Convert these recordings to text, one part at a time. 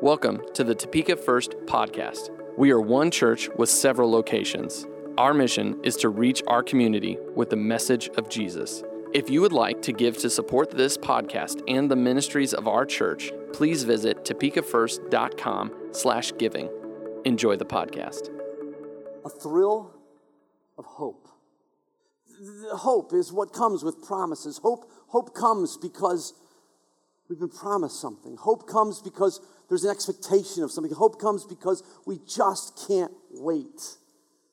Welcome to the Topeka First podcast. We are one church with several locations. Our mission is to reach our community with the message of Jesus. If you would like to give to support this podcast and the ministries of our church, please visit topekafirst.com slash giving. Enjoy the podcast. A thrill of hope. Hope is what comes with promises. Hope, hope comes because we've been promised something. Hope comes because there's an expectation of something. Hope comes because we just can't wait.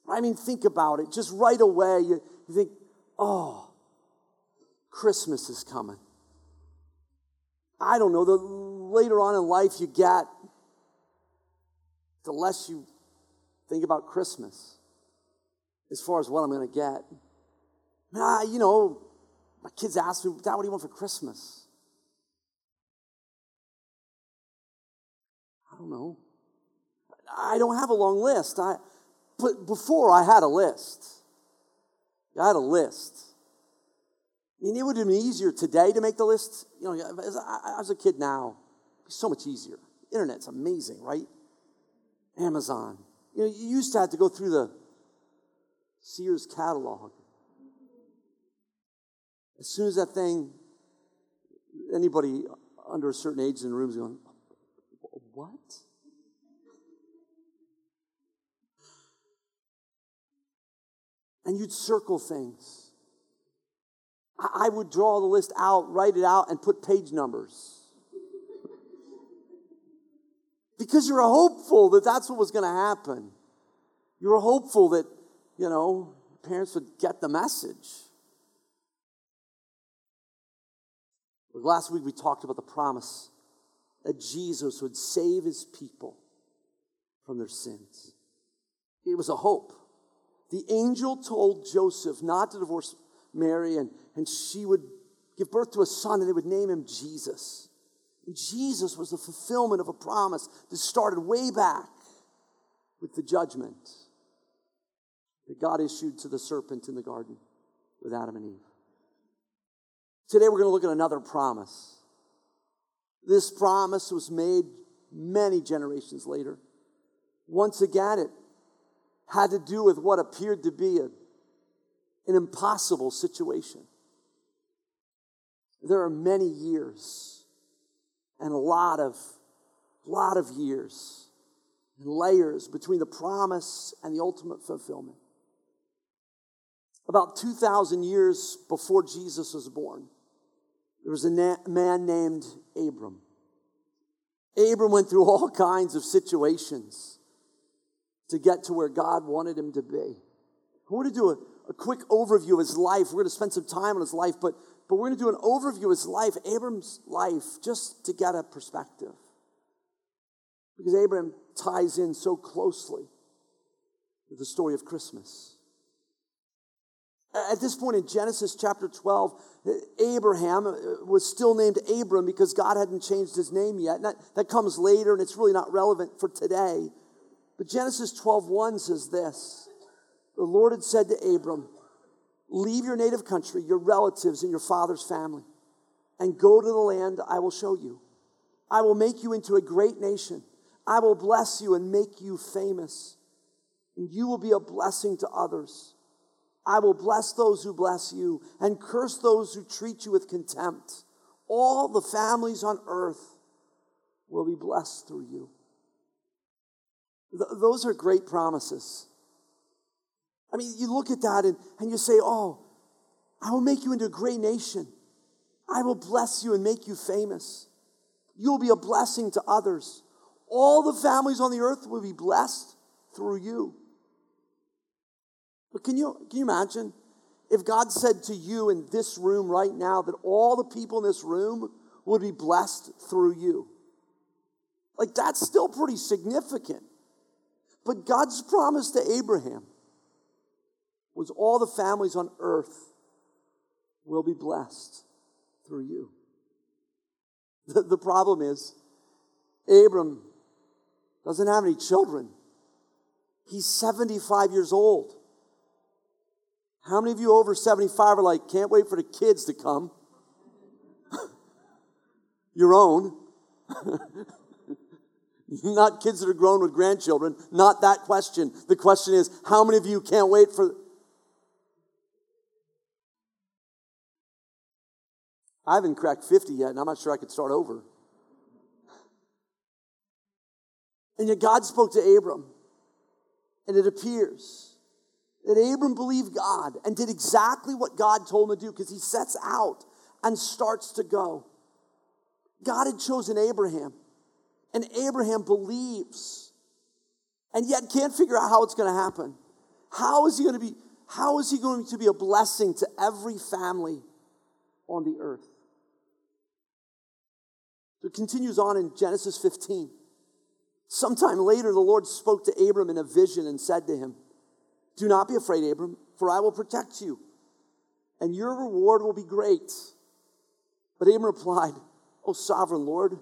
I mean, think about it. Just right away, you, you think, oh, Christmas is coming. I don't know, the later on in life you get, the less you think about Christmas as far as what I'm going to get. Nah, you know, my kids ask me, Dad, what do you want for Christmas? I don't know. I don't have a long list. I, but before I had a list. I had a list. I mean, it would have been easier today to make the list. You know, as, I, as a kid now, so much easier. Internet's amazing, right? Amazon. You know, you used to have to go through the Sears catalog. As soon as that thing, anybody under a certain age in the room is going, what? And you'd circle things. I would draw the list out, write it out, and put page numbers. Because you're hopeful that that's what was going to happen. You were hopeful that, you know, parents would get the message. Last week we talked about the promise that Jesus would save his people from their sins. It was a hope. The angel told Joseph not to divorce Mary, and, and she would give birth to a son, and they would name him Jesus. And Jesus was the fulfillment of a promise that started way back with the judgment that God issued to the serpent in the garden with Adam and Eve. Today we're going to look at another promise this promise was made many generations later. Once again, it had to do with what appeared to be a, an impossible situation. There are many years and a lot of, lot of years and layers between the promise and the ultimate fulfillment. About 2,000 years before Jesus was born, there was a na- man named Abram. Abram went through all kinds of situations to get to where God wanted him to be. I want to do a, a quick overview of his life. We're going to spend some time on his life, but, but we're going to do an overview of his life, Abram's life, just to get a perspective. Because Abram ties in so closely with the story of Christmas. At this point in Genesis chapter 12, Abraham uh, was still named Abram because God hadn't changed his name yet. That, that comes later and it's really not relevant for today. But Genesis 12:1 says this. The Lord had said to Abram, Leave your native country, your relatives, and your father's family, and go to the land I will show you. I will make you into a great nation. I will bless you and make you famous. And you will be a blessing to others. I will bless those who bless you and curse those who treat you with contempt. All the families on earth will be blessed through you. Th- those are great promises. I mean, you look at that and, and you say, Oh, I will make you into a great nation. I will bless you and make you famous. You'll be a blessing to others. All the families on the earth will be blessed through you. But can you, can you imagine if God said to you in this room right now that all the people in this room would be blessed through you? Like, that's still pretty significant. But God's promise to Abraham was all the families on earth will be blessed through you. The, the problem is, Abram doesn't have any children. He's 75 years old. How many of you over 75 are like, can't wait for the kids to come? Your own. Not kids that are grown with grandchildren. Not that question. The question is, how many of you can't wait for. I haven't cracked 50 yet, and I'm not sure I could start over. And yet God spoke to Abram, and it appears that Abram believed God and did exactly what God told him to do because he sets out and starts to go. God had chosen Abraham, and Abraham believes, and yet can't figure out how it's going to happen. How is he going to be? How is he going to be a blessing to every family on the earth? So it continues on in Genesis 15. Sometime later, the Lord spoke to Abram in a vision and said to him, Do not be afraid, Abram, for I will protect you, and your reward will be great. But Abram replied, O sovereign Lord,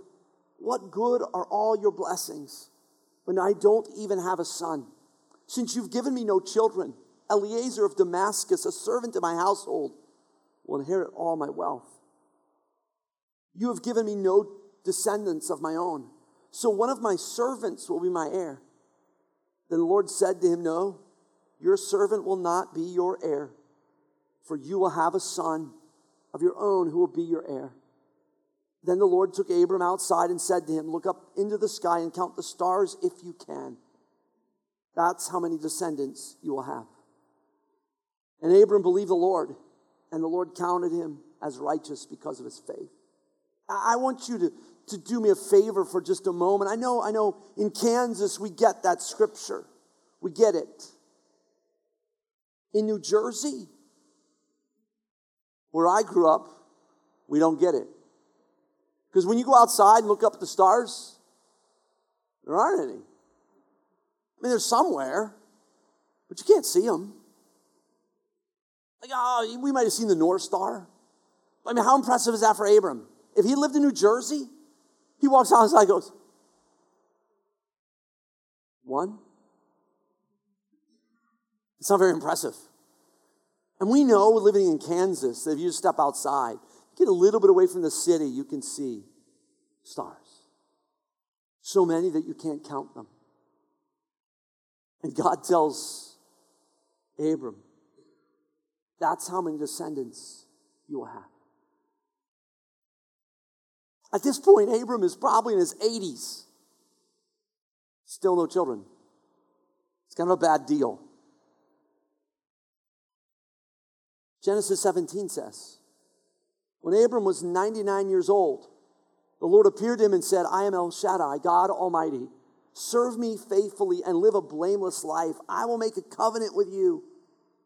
what good are all your blessings when I don't even have a son? Since you've given me no children, Eliezer of Damascus, a servant in my household, will inherit all my wealth. You have given me no descendants of my own, so one of my servants will be my heir. Then the Lord said to him, No, your servant will not be your heir, for you will have a son of your own who will be your heir. Then the Lord took Abram outside and said to him, Look up into the sky and count the stars if you can. That's how many descendants you will have. And Abram believed the Lord, and the Lord counted him as righteous because of his faith. I want you to, to do me a favor for just a moment. I know, I know in Kansas we get that scripture. We get it. In New Jersey, where I grew up, we don't get it. Because when you go outside and look up at the stars, there aren't any. I mean, they're somewhere, but you can't see them. Like, oh, we might have seen the North Star. I mean, how impressive is that for Abram? If he lived in New Jersey, he walks outside and goes, one. It's not very impressive. And we know living in Kansas that if you step outside, Get a little bit away from the city, you can see stars. So many that you can't count them. And God tells Abram, that's how many descendants you will have. At this point, Abram is probably in his 80s. Still no children. It's kind of a bad deal. Genesis 17 says, when Abram was 99 years old, the Lord appeared to him and said, I am El Shaddai, God Almighty. Serve me faithfully and live a blameless life. I will make a covenant with you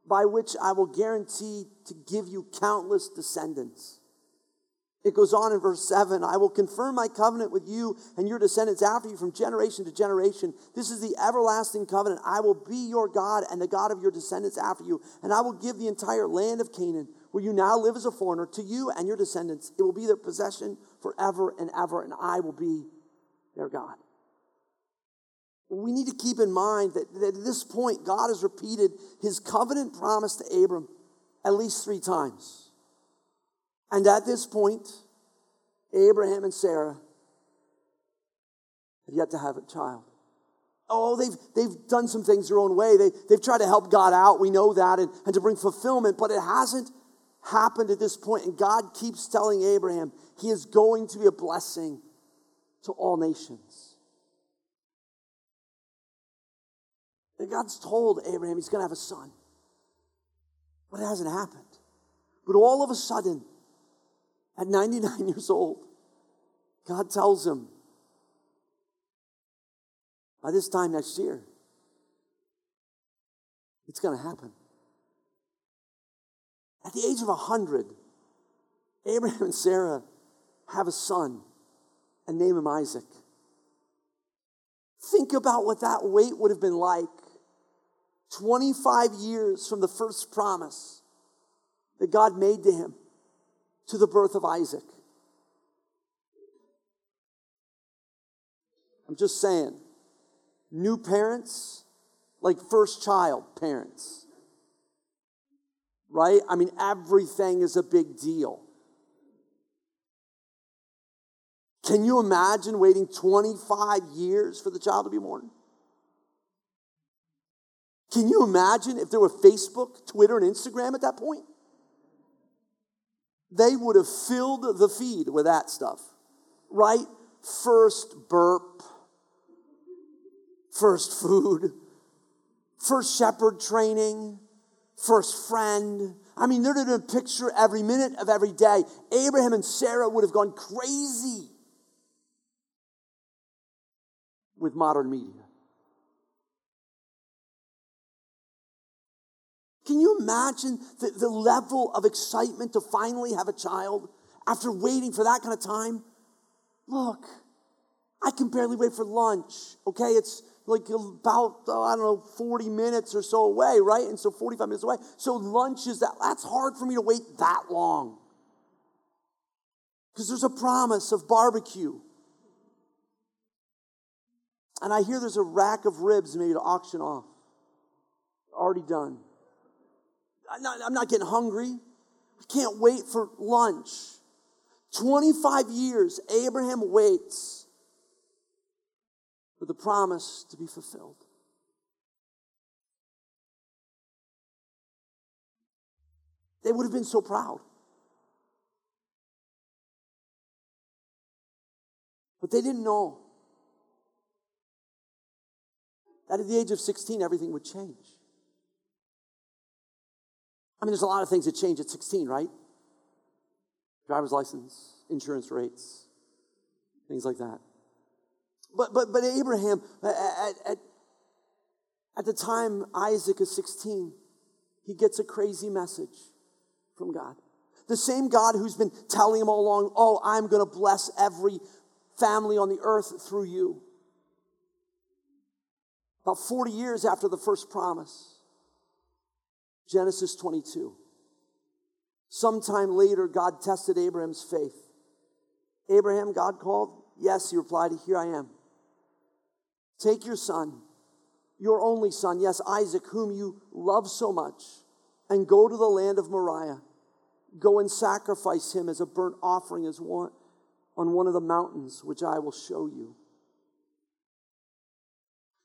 by which I will guarantee to give you countless descendants. It goes on in verse 7 I will confirm my covenant with you and your descendants after you from generation to generation. This is the everlasting covenant. I will be your God and the God of your descendants after you, and I will give the entire land of Canaan, where you now live as a foreigner, to you and your descendants. It will be their possession forever and ever, and I will be their God. We need to keep in mind that, that at this point, God has repeated his covenant promise to Abram at least three times. And at this point, Abraham and Sarah have yet to have a child. Oh, they've, they've done some things their own way. They, they've tried to help God out. We know that, and, and to bring fulfillment, but it hasn't happened at this point. And God keeps telling Abraham he is going to be a blessing to all nations. And God's told Abraham he's going to have a son, but it hasn't happened. But all of a sudden, at 99 years old, God tells him, by this time next year, it's going to happen. At the age of 100, Abraham and Sarah have a son and name him Isaac. Think about what that wait would have been like 25 years from the first promise that God made to him to the birth of Isaac. I'm just saying, new parents, like first child parents, right? I mean, everything is a big deal. Can you imagine waiting 25 years for the child to be born? Can you imagine if there were Facebook, Twitter, and Instagram at that point? They would have filled the feed with that stuff, right? First burp, first food, first shepherd training, first friend. I mean, they're going to picture every minute of every day. Abraham and Sarah would have gone crazy with modern media. Can you imagine the, the level of excitement to finally have a child after waiting for that kind of time? Look, I can barely wait for lunch, okay? It's like about, oh, I don't know, 40 minutes or so away, right? And so 45 minutes away. So lunch is that, that's hard for me to wait that long. Because there's a promise of barbecue. And I hear there's a rack of ribs maybe to auction off. Already done. I'm not, I'm not getting hungry. I can't wait for lunch. 25 years, Abraham waits for the promise to be fulfilled. They would have been so proud. But they didn't know that at the age of 16, everything would change. I mean, there's a lot of things that change at 16, right? Driver's license, insurance rates, things like that. But, but, but Abraham, at, at, at the time Isaac is 16, he gets a crazy message from God. The same God who's been telling him all along, oh, I'm going to bless every family on the earth through you. About 40 years after the first promise, Genesis 22. Sometime later, God tested Abraham's faith. Abraham, God called? Yes, he replied, Here I am. Take your son, your only son, yes, Isaac, whom you love so much, and go to the land of Moriah. Go and sacrifice him as a burnt offering as one, on one of the mountains, which I will show you.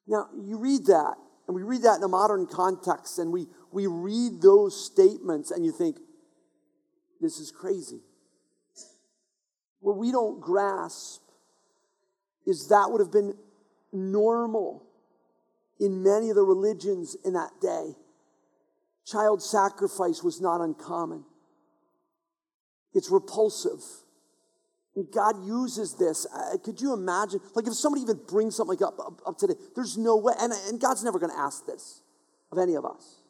Now, you read that, and we read that in a modern context, and we, we read those statements, and you think, this is crazy. What we don't grasp is that would have been normal in many of the religions in that day. Child sacrifice was not uncommon. It's repulsive. God uses this. Could you imagine? Like if somebody even brings something like up, up, up today, there's no way, and, and God's never going to ask this of any of us.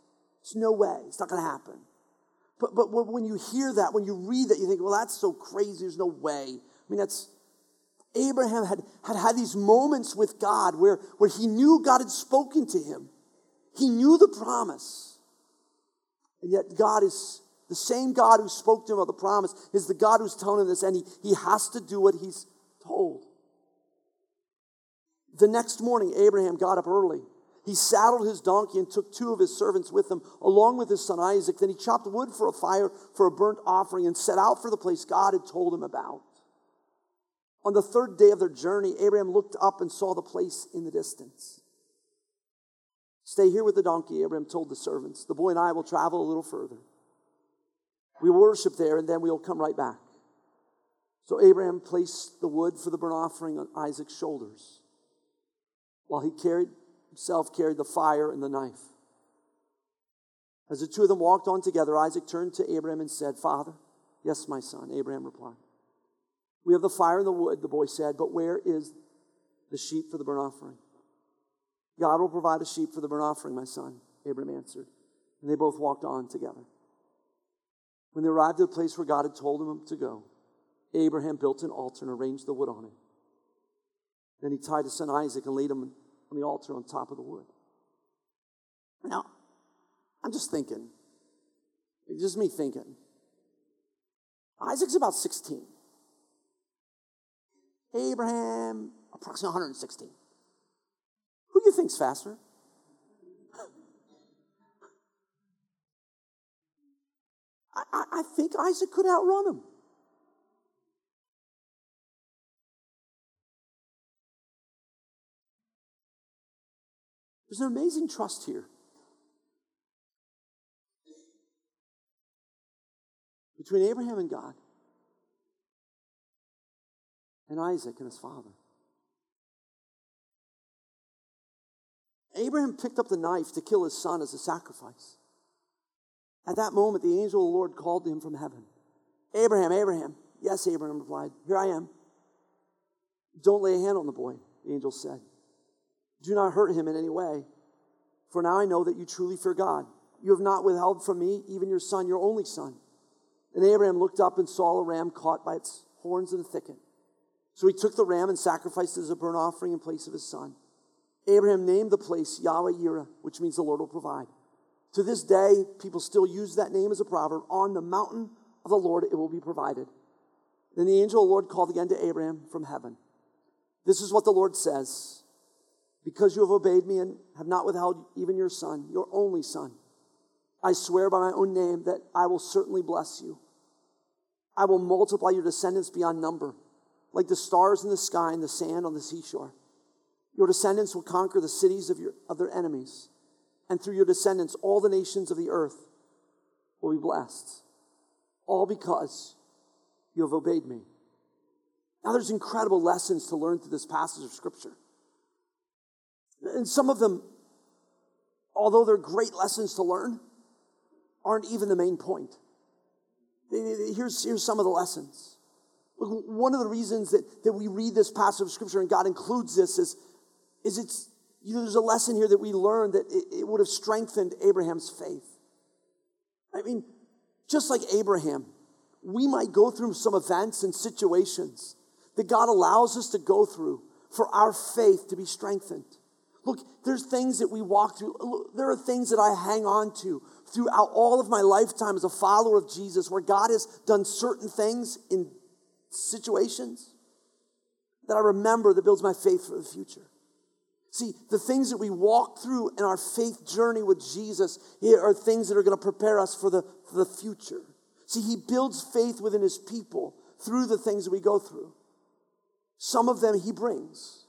There's no way. It's not going to happen. But, but when you hear that, when you read that, you think, well, that's so crazy. There's no way. I mean, that's, Abraham had, had had these moments with God where, where he knew God had spoken to him. He knew the promise. And yet God is the same God who spoke to him of the promise is the God who's telling him this, and he, he has to do what he's told. The next morning, Abraham got up early. He saddled his donkey and took two of his servants with him, along with his son Isaac. Then he chopped wood for a fire for a burnt offering and set out for the place God had told him about. On the third day of their journey, Abraham looked up and saw the place in the distance. Stay here with the donkey, Abraham told the servants. The boy and I will travel a little further. We worship there and then we'll come right back. So Abraham placed the wood for the burnt offering on Isaac's shoulders while he carried himself carried the fire and the knife. As the two of them walked on together, Isaac turned to Abraham and said, Father, yes, my son. Abraham replied, We have the fire and the wood, the boy said, but where is the sheep for the burnt offering? God will provide a sheep for the burnt offering, my son, Abraham answered. And they both walked on together. When they arrived at the place where God had told them to go, Abraham built an altar and arranged the wood on it. Then he tied his son Isaac and laid him on the altar on top of the wood. Now, I'm just thinking, it's just me thinking. Isaac's about 16. Abraham, approximately 116. Who do you think's faster? I, I, think Isaac could outrun him. There's an amazing trust here between Abraham and God and Isaac and his father. Abraham picked up the knife to kill his son as a sacrifice. At that moment, the angel of the Lord called to him from heaven Abraham, Abraham. Yes, Abraham replied, Here I am. Don't lay a hand on the boy, the angel said. Do not hurt him in any way, for now I know that you truly fear God. You have not withheld from me even your son, your only son. And Abraham looked up and saw a ram caught by its horns in a thicket. So he took the ram and sacrificed it as a burnt offering in place of his son. Abraham named the place Yahweh Yireh, which means the Lord will provide. To this day, people still use that name as a proverb. On the mountain of the Lord it will be provided. Then the angel of the Lord called again to Abraham from heaven. This is what the Lord says Because you have obeyed me and have not withheld even your son, your only son, I swear by my own name that I will certainly bless you. I will multiply your descendants beyond number, like the stars in the sky and the sand on the seashore. Your descendants will conquer the cities of, your, of their enemies, and through your descendants, all the nations of the earth will be blessed. All because you have obeyed me. Now, there's incredible lessons to learn through this passage of Scripture. And some of them, although they're great lessons to learn, aren't even the main point. Here's, here's some of the lessons. One of the reasons that, that we read this passage of Scripture and God includes this is, is it's, you know, there's a lesson here that we learned that it, it would have strengthened Abraham's faith. I mean, just like Abraham, we might go through some events and situations that God allows us to go through for our faith to be strengthened. Look, there's things that we walk through. There are things that I hang on to throughout all of my lifetime as a follower of Jesus where God has done certain things in situations that I remember that builds my faith for the future. See, the things that we walk through in our faith journey with Jesus are things that are going to prepare us for the, for the future. See, He builds faith within His people through the things that we go through. Some of them He brings,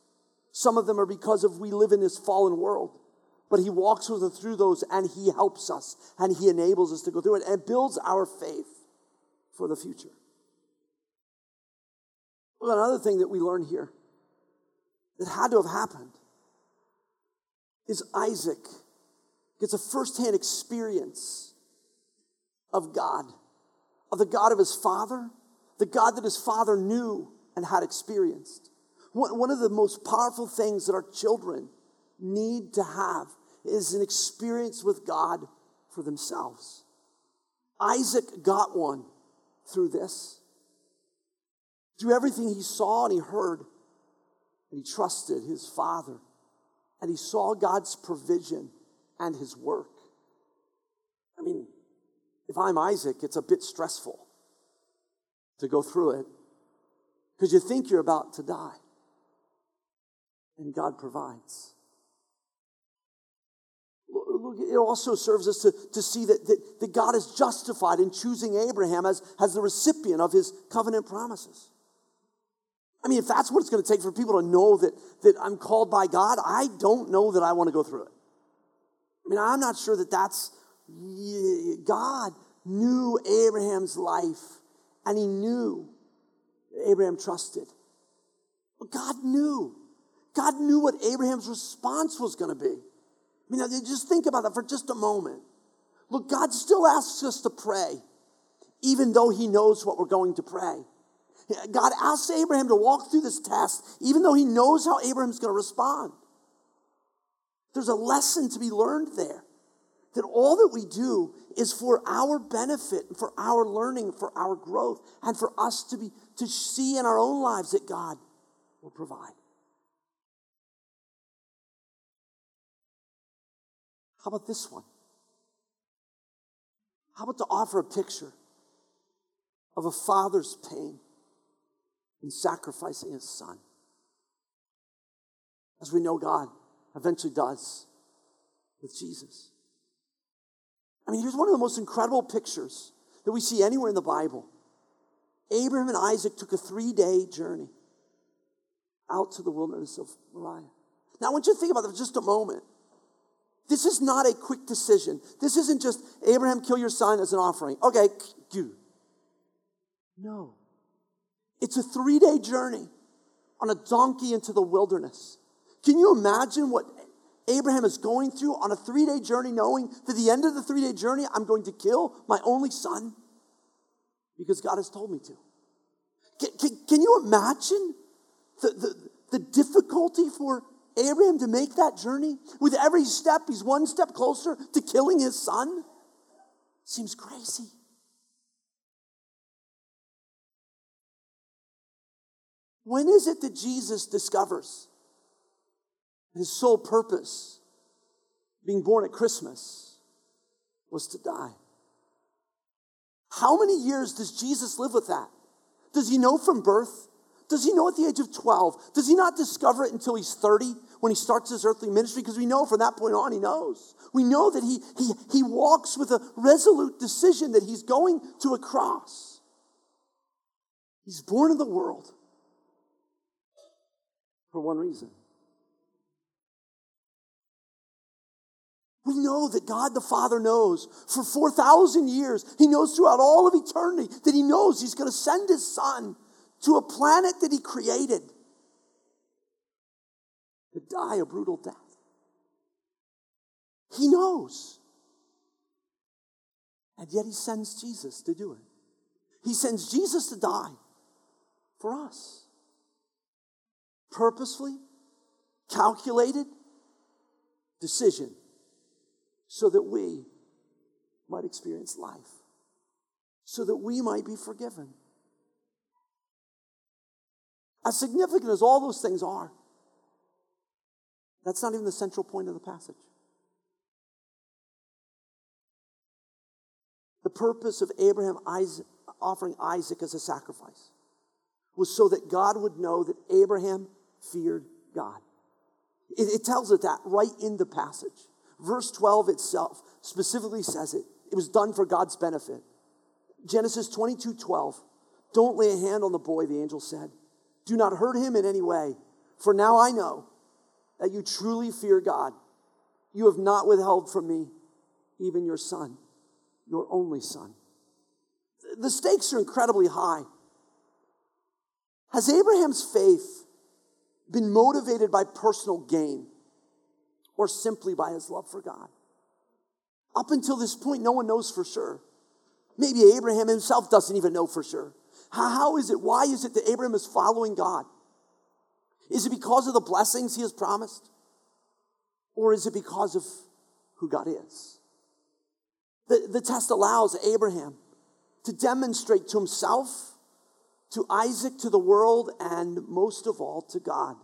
some of them are because of we live in this fallen world. But He walks with us through those and He helps us and He enables us to go through it and builds our faith for the future. Well, another thing that we learn here that had to have happened is Isaac gets a firsthand experience of God, of the God of his father, the God that his father knew and had experienced. One of the most powerful things that our children need to have is an experience with God for themselves. Isaac got one through this, through everything he saw and he heard, and he trusted his father and he saw God's provision and his work. I mean, if I'm Isaac, it's a bit stressful to go through it because you think you're about to die, and God provides. Look, it also serves us to, to see that, that, that God is justified in choosing Abraham as, as the recipient of his covenant promises. I mean, if that's what it's going to take for people to know that, that I'm called by God, I don't know that I want to go through it. I mean, I'm not sure that that's, God knew Abraham's life and he knew Abraham trusted. But God knew. God knew what Abraham's response was going to be. I mean, just think about that for just a moment. Look, God still asks us to pray, even though he knows what we're going to pray. God asks Abraham to walk through this test, even though he knows how Abraham's going to respond. There's a lesson to be learned there. That all that we do is for our benefit, for our learning, for our growth, and for us to be to see in our own lives that God will provide. How about this one? How about to offer a picture of a father's pain? In sacrificing his son. As we know, God eventually does with Jesus. I mean, here's one of the most incredible pictures that we see anywhere in the Bible. Abraham and Isaac took a three day journey out to the wilderness of Moriah. Now, I want you to think about that for just a moment. This is not a quick decision. This isn't just Abraham, kill your son as an offering. Okay. No. It's a three day journey on a donkey into the wilderness. Can you imagine what Abraham is going through on a three day journey, knowing that the end of the three day journey, I'm going to kill my only son? Because God has told me to. Can, can, can you imagine the, the, the difficulty for Abraham to make that journey? With every step, he's one step closer to killing his son? Seems crazy. When is it that Jesus discovers his sole purpose, being born at Christmas, was to die? How many years does Jesus live with that? Does he know from birth? Does he know at the age of 12? Does he not discover it until he's 30 when he starts his earthly ministry? Because we know from that point on he knows. We know that he, he, he walks with a resolute decision that he's going to a cross. He's born in the world for one reason. We know that God the Father knows for 4,000 years. He knows throughout all of eternity that He knows He's going to send His Son to a planet that He created to die a brutal death. He knows. And yet He sends Jesus to do it. He sends Jesus to die for us purposefully, calculated decision so that we might experience life, so that we might be forgiven. As significant as all those things are, that's not even the central point of the passage. The purpose of Abraham Isaac, offering Isaac as a sacrifice was so that God would know that Abraham feared God. It, it tells us that right in the passage. Verse 12 itself specifically says it. It was done for God's benefit. Genesis 22 12. Don't lay a hand on the boy, the angel said. Do not hurt him in any way. For now I know that you truly fear God. You have not withheld from me even your son, your only son. The stakes are incredibly high. Has Abraham's faith been motivated by personal gain or simply by his love for God. Up until this point, no one knows for sure. Maybe Abraham himself doesn't even know for sure. how is it? Why is it that Abraham is following God? Is it because of the blessings he has promised? Or is it because of who God is? The, the test allows Abraham to demonstrate to himself to Isaac, to the world, and most of all to God.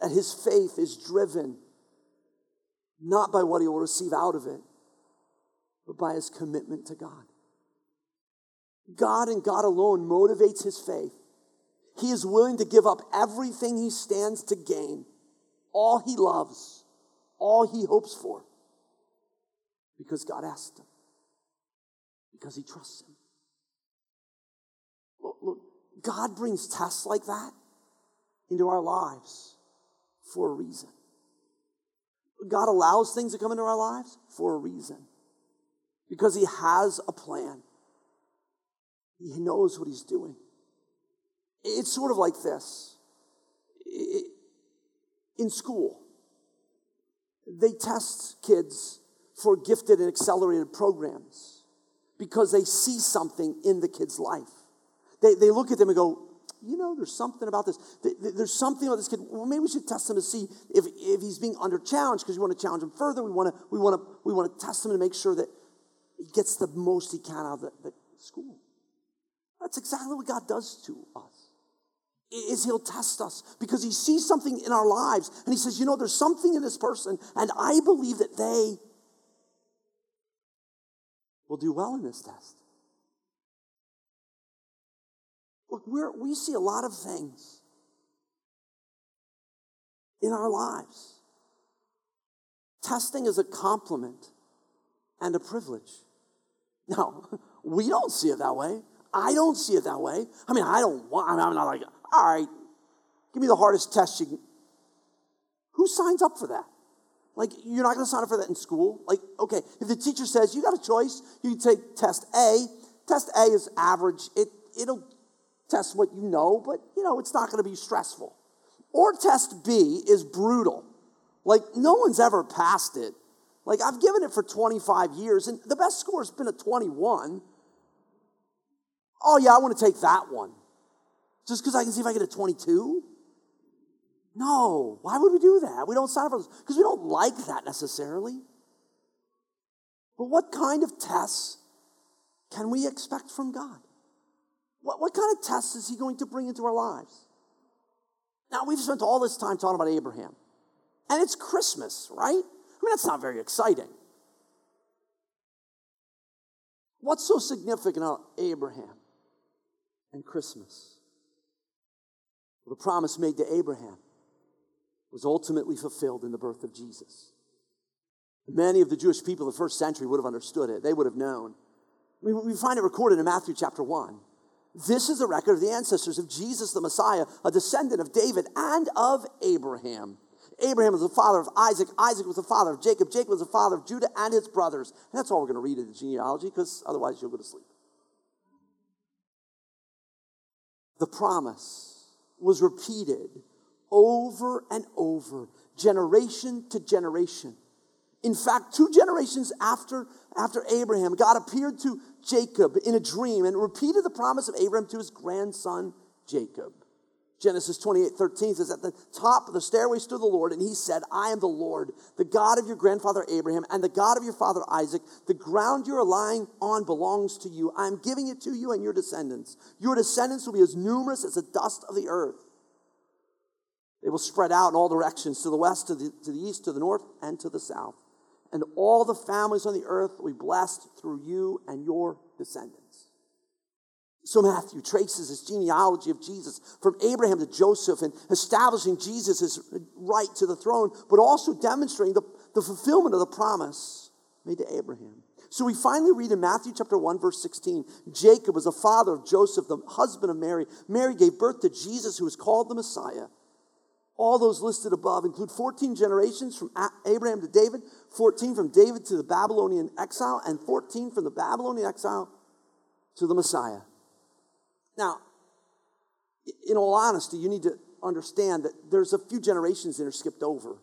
That his faith is driven not by what he will receive out of it, but by his commitment to God. God and God alone motivates his faith. He is willing to give up everything he stands to gain, all he loves, all he hopes for, because God asked him, because he trusts him. Look, God brings tests like that into our lives for a reason. God allows things to come into our lives for a reason. Because He has a plan, He knows what He's doing. It's sort of like this in school, they test kids for gifted and accelerated programs because they see something in the kid's life. They, they look at them and go, you know, there's something about this. There's something about this kid. Well, maybe we should test him to see if, if he's being under challenged because we want to challenge him further. We want to, we want to, we want to test him to make sure that he gets the most he can out of the, the school. That's exactly what God does to us. Is he'll test us because he sees something in our lives and he says, you know, there's something in this person, and I believe that they will do well in this test. Look, we see a lot of things in our lives. Testing is a compliment and a privilege. Now, we don't see it that way. I don't see it that way. I mean, I don't want, I am not like, all right, give me the hardest test you can. Who signs up for that? Like, you're not going to sign up for that in school. Like, okay, if the teacher says you got a choice, you take test A. Test A is average. It, it'll test what you know, but, you know, it's not going to be stressful. Or test B is brutal. Like, no one's ever passed it. Like, I've given it for 25 years, and the best score has been a 21. Oh, yeah, I want to take that one. Just because I can see if I get a 22? No, why would we do that? We don't sign up for because we don't like that necessarily. But what kind of tests can we expect from God? What, what kind of tests is He going to bring into our lives? Now, we've spent all this time talking about Abraham, and it's Christmas, right? I mean, that's not very exciting. What's so significant about Abraham and Christmas? Well, the promise made to Abraham was ultimately fulfilled in the birth of Jesus. Many of the Jewish people of the first century would have understood it, they would have known. We find it recorded in Matthew chapter 1. This is the record of the ancestors of Jesus the Messiah, a descendant of David and of Abraham. Abraham was the father of Isaac. Isaac was the father of Jacob. Jacob was the father of Judah and his brothers. And that's all we're going to read in the genealogy because otherwise you'll go to sleep. The promise was repeated over and over, generation to generation. In fact, two generations after, after Abraham, God appeared to Jacob in a dream and repeated the promise of Abraham to his grandson Jacob. Genesis 28 13 says, At the top of the stairway stood the Lord, and he said, I am the Lord, the God of your grandfather Abraham, and the God of your father Isaac. The ground you are lying on belongs to you. I am giving it to you and your descendants. Your descendants will be as numerous as the dust of the earth. They will spread out in all directions to the west, to the, to the east, to the north, and to the south. And all the families on the earth will be blessed through you and your descendants. So Matthew traces his genealogy of Jesus from Abraham to Joseph and establishing Jesus' right to the throne, but also demonstrating the, the fulfillment of the promise made to Abraham. So we finally read in Matthew chapter 1, verse 16 Jacob was the father of Joseph, the husband of Mary. Mary gave birth to Jesus, who was called the Messiah. All those listed above include 14 generations from Abraham to David, 14 from David to the Babylonian exile, and 14 from the Babylonian exile to the Messiah. Now, in all honesty, you need to understand that there's a few generations that are skipped over.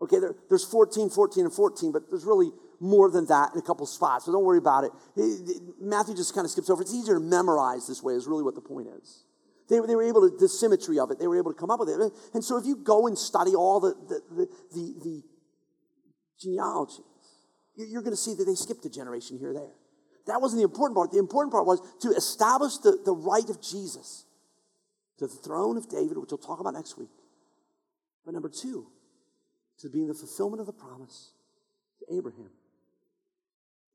Okay, there, there's 14, 14, and 14, but there's really more than that in a couple spots, so don't worry about it. Matthew just kind of skips over. It's easier to memorize this way, is really what the point is. They, they were able to, the symmetry of it, they were able to come up with it. And so if you go and study all the, the, the, the, the genealogies, you're going to see that they skipped a generation here or there. That wasn't the important part. The important part was to establish the, the right of Jesus to the throne of David, which we'll talk about next week. But number two, to being the fulfillment of the promise to Abraham.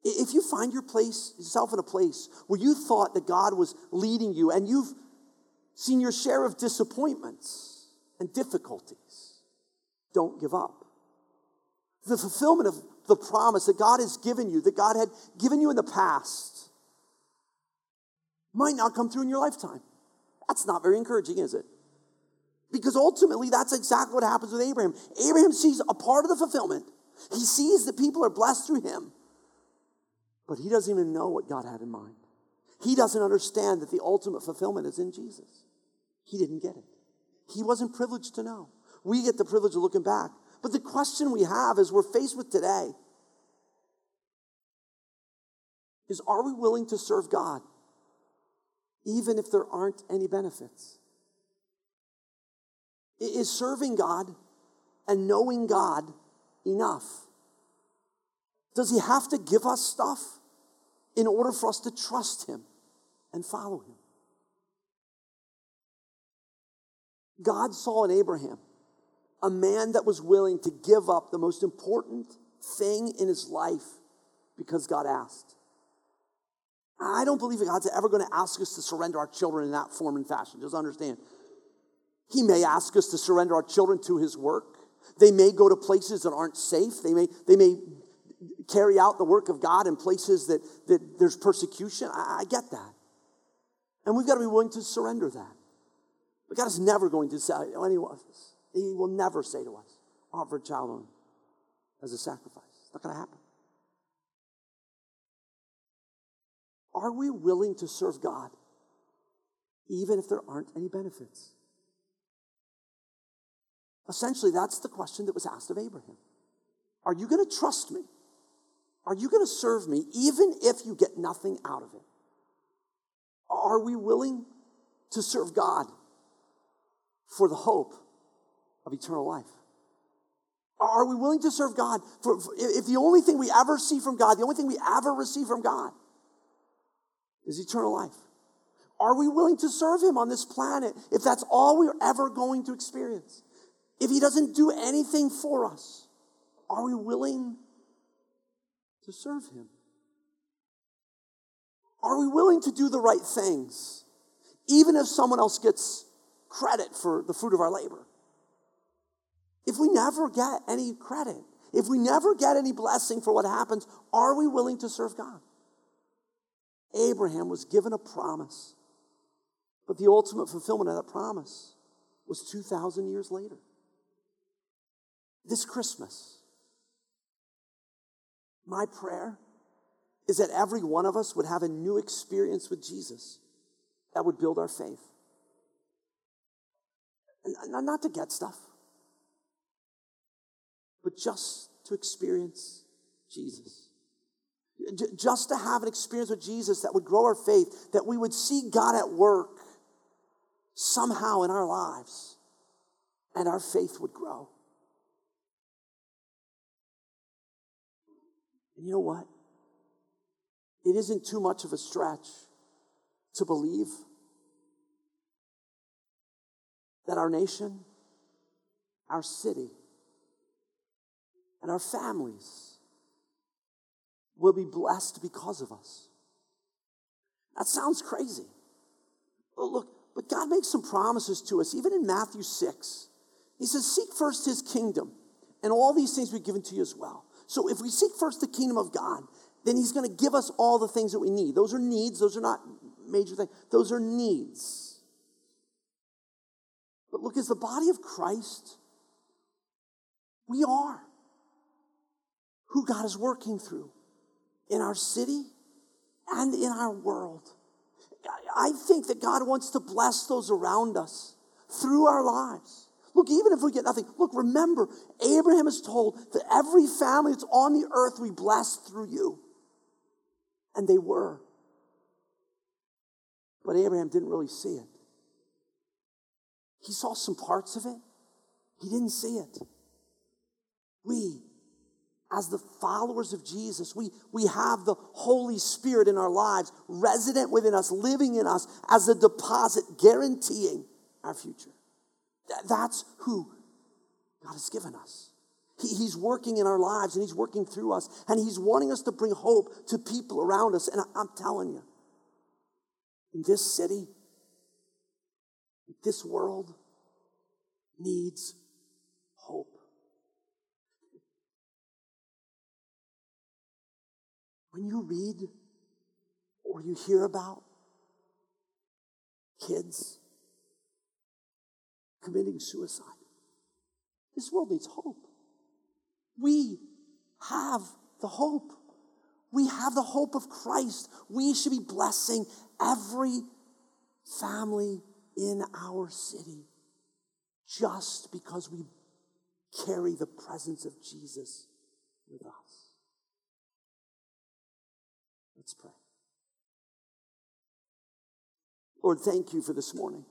If you find your place, yourself in a place where you thought that God was leading you and you've seen your share of disappointments and difficulties. Don't give up. The fulfillment of the promise that God has given you, that God had given you in the past, might not come through in your lifetime. That's not very encouraging, is it? Because ultimately, that's exactly what happens with Abraham. Abraham sees a part of the fulfillment. He sees that people are blessed through him, but he doesn't even know what God had in mind. He doesn't understand that the ultimate fulfillment is in Jesus. He didn't get it. He wasn't privileged to know. We get the privilege of looking back. But the question we have as we're faced with today is are we willing to serve God even if there aren't any benefits? Is serving God and knowing God enough? Does He have to give us stuff in order for us to trust Him? and follow him. God saw in Abraham a man that was willing to give up the most important thing in his life because God asked. I don't believe that God's ever going to ask us to surrender our children in that form and fashion. Just understand. He may ask us to surrender our children to his work. They may go to places that aren't safe. They may, they may carry out the work of God in places that, that there's persecution. I, I get that. And we've got to be willing to surrender that. But God is never going to say, any of us, He will never say to us, offer a child on. as a sacrifice. It's not going to happen. Are we willing to serve God even if there aren't any benefits? Essentially, that's the question that was asked of Abraham. Are you going to trust me? Are you going to serve me even if you get nothing out of it? Are we willing to serve God for the hope of eternal life? Are we willing to serve God for, for, if the only thing we ever see from God, the only thing we ever receive from God is eternal life? Are we willing to serve Him on this planet if that's all we're ever going to experience? If He doesn't do anything for us, are we willing to serve Him? Are we willing to do the right things, even if someone else gets credit for the fruit of our labor? If we never get any credit, if we never get any blessing for what happens, are we willing to serve God? Abraham was given a promise, but the ultimate fulfillment of that promise was 2,000 years later. This Christmas, my prayer is that every one of us would have a new experience with Jesus that would build our faith. Not to get stuff, but just to experience Jesus. Just to have an experience with Jesus that would grow our faith, that we would see God at work somehow in our lives, and our faith would grow. And you know what? It isn't too much of a stretch to believe that our nation, our city, and our families will be blessed because of us. That sounds crazy. But look, but God makes some promises to us, even in Matthew 6. He says, Seek first his kingdom, and all these things will be given to you as well. So if we seek first the kingdom of God, then he's going to give us all the things that we need. Those are needs, those are not major things, those are needs. But look, as the body of Christ, we are who God is working through in our city and in our world. I think that God wants to bless those around us through our lives. Look, even if we get nothing, look, remember, Abraham is told that every family that's on the earth we bless through you. And they were. But Abraham didn't really see it. He saw some parts of it, he didn't see it. We, as the followers of Jesus, we, we have the Holy Spirit in our lives, resident within us, living in us as a deposit, guaranteeing our future. That's who God has given us. He, he's working in our lives and He's working through us, and He's wanting us to bring hope to people around us. And I, I'm telling you, in this city, this world needs hope. When you read or you hear about kids committing suicide. This world needs hope. We have the hope. We have the hope of Christ. We should be blessing every family in our city just because we carry the presence of Jesus with us. Let's pray. Lord, thank you for this morning.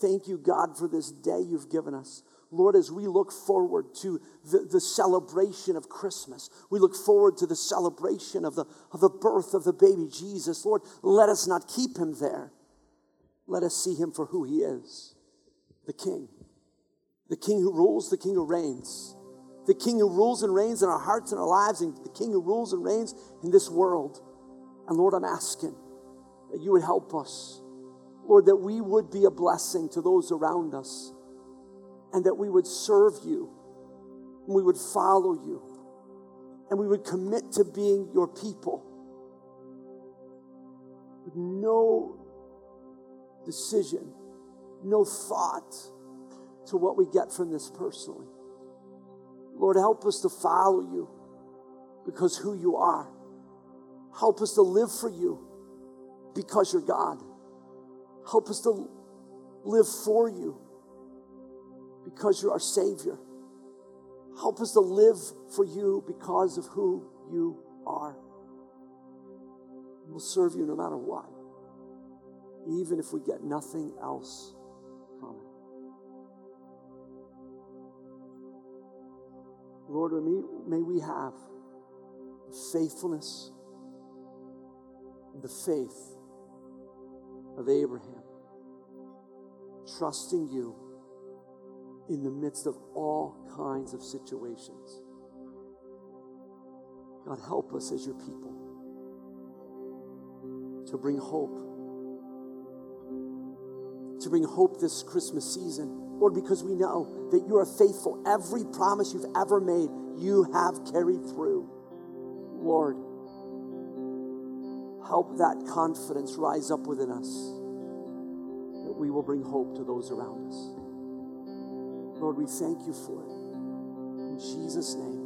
Thank you, God, for this day you've given us. Lord, as we look forward to the, the celebration of Christmas, we look forward to the celebration of the, of the birth of the baby Jesus. Lord, let us not keep him there. Let us see him for who he is the King, the King who rules, the King who reigns, the King who rules and reigns in our hearts and our lives, and the King who rules and reigns in this world. And Lord, I'm asking that you would help us Lord, that we would be a blessing to those around us and that we would serve you and we would follow you and we would commit to being your people with no decision, no thought to what we get from this personally. Lord, help us to follow you because who you are. Help us to live for you because you're God. Help us to live for you because you're our Savior. Help us to live for you because of who you are. We'll serve you no matter what, even if we get nothing else from it. Lord, may we have the faithfulness the faith of Abraham, trusting you in the midst of all kinds of situations. God, help us as your people to bring hope. To bring hope this Christmas season. Lord, because we know that you are faithful. Every promise you've ever made, you have carried through. Lord, help that confidence rise up within us that we will bring hope to those around us. Lord, we thank you for it. In Jesus' name.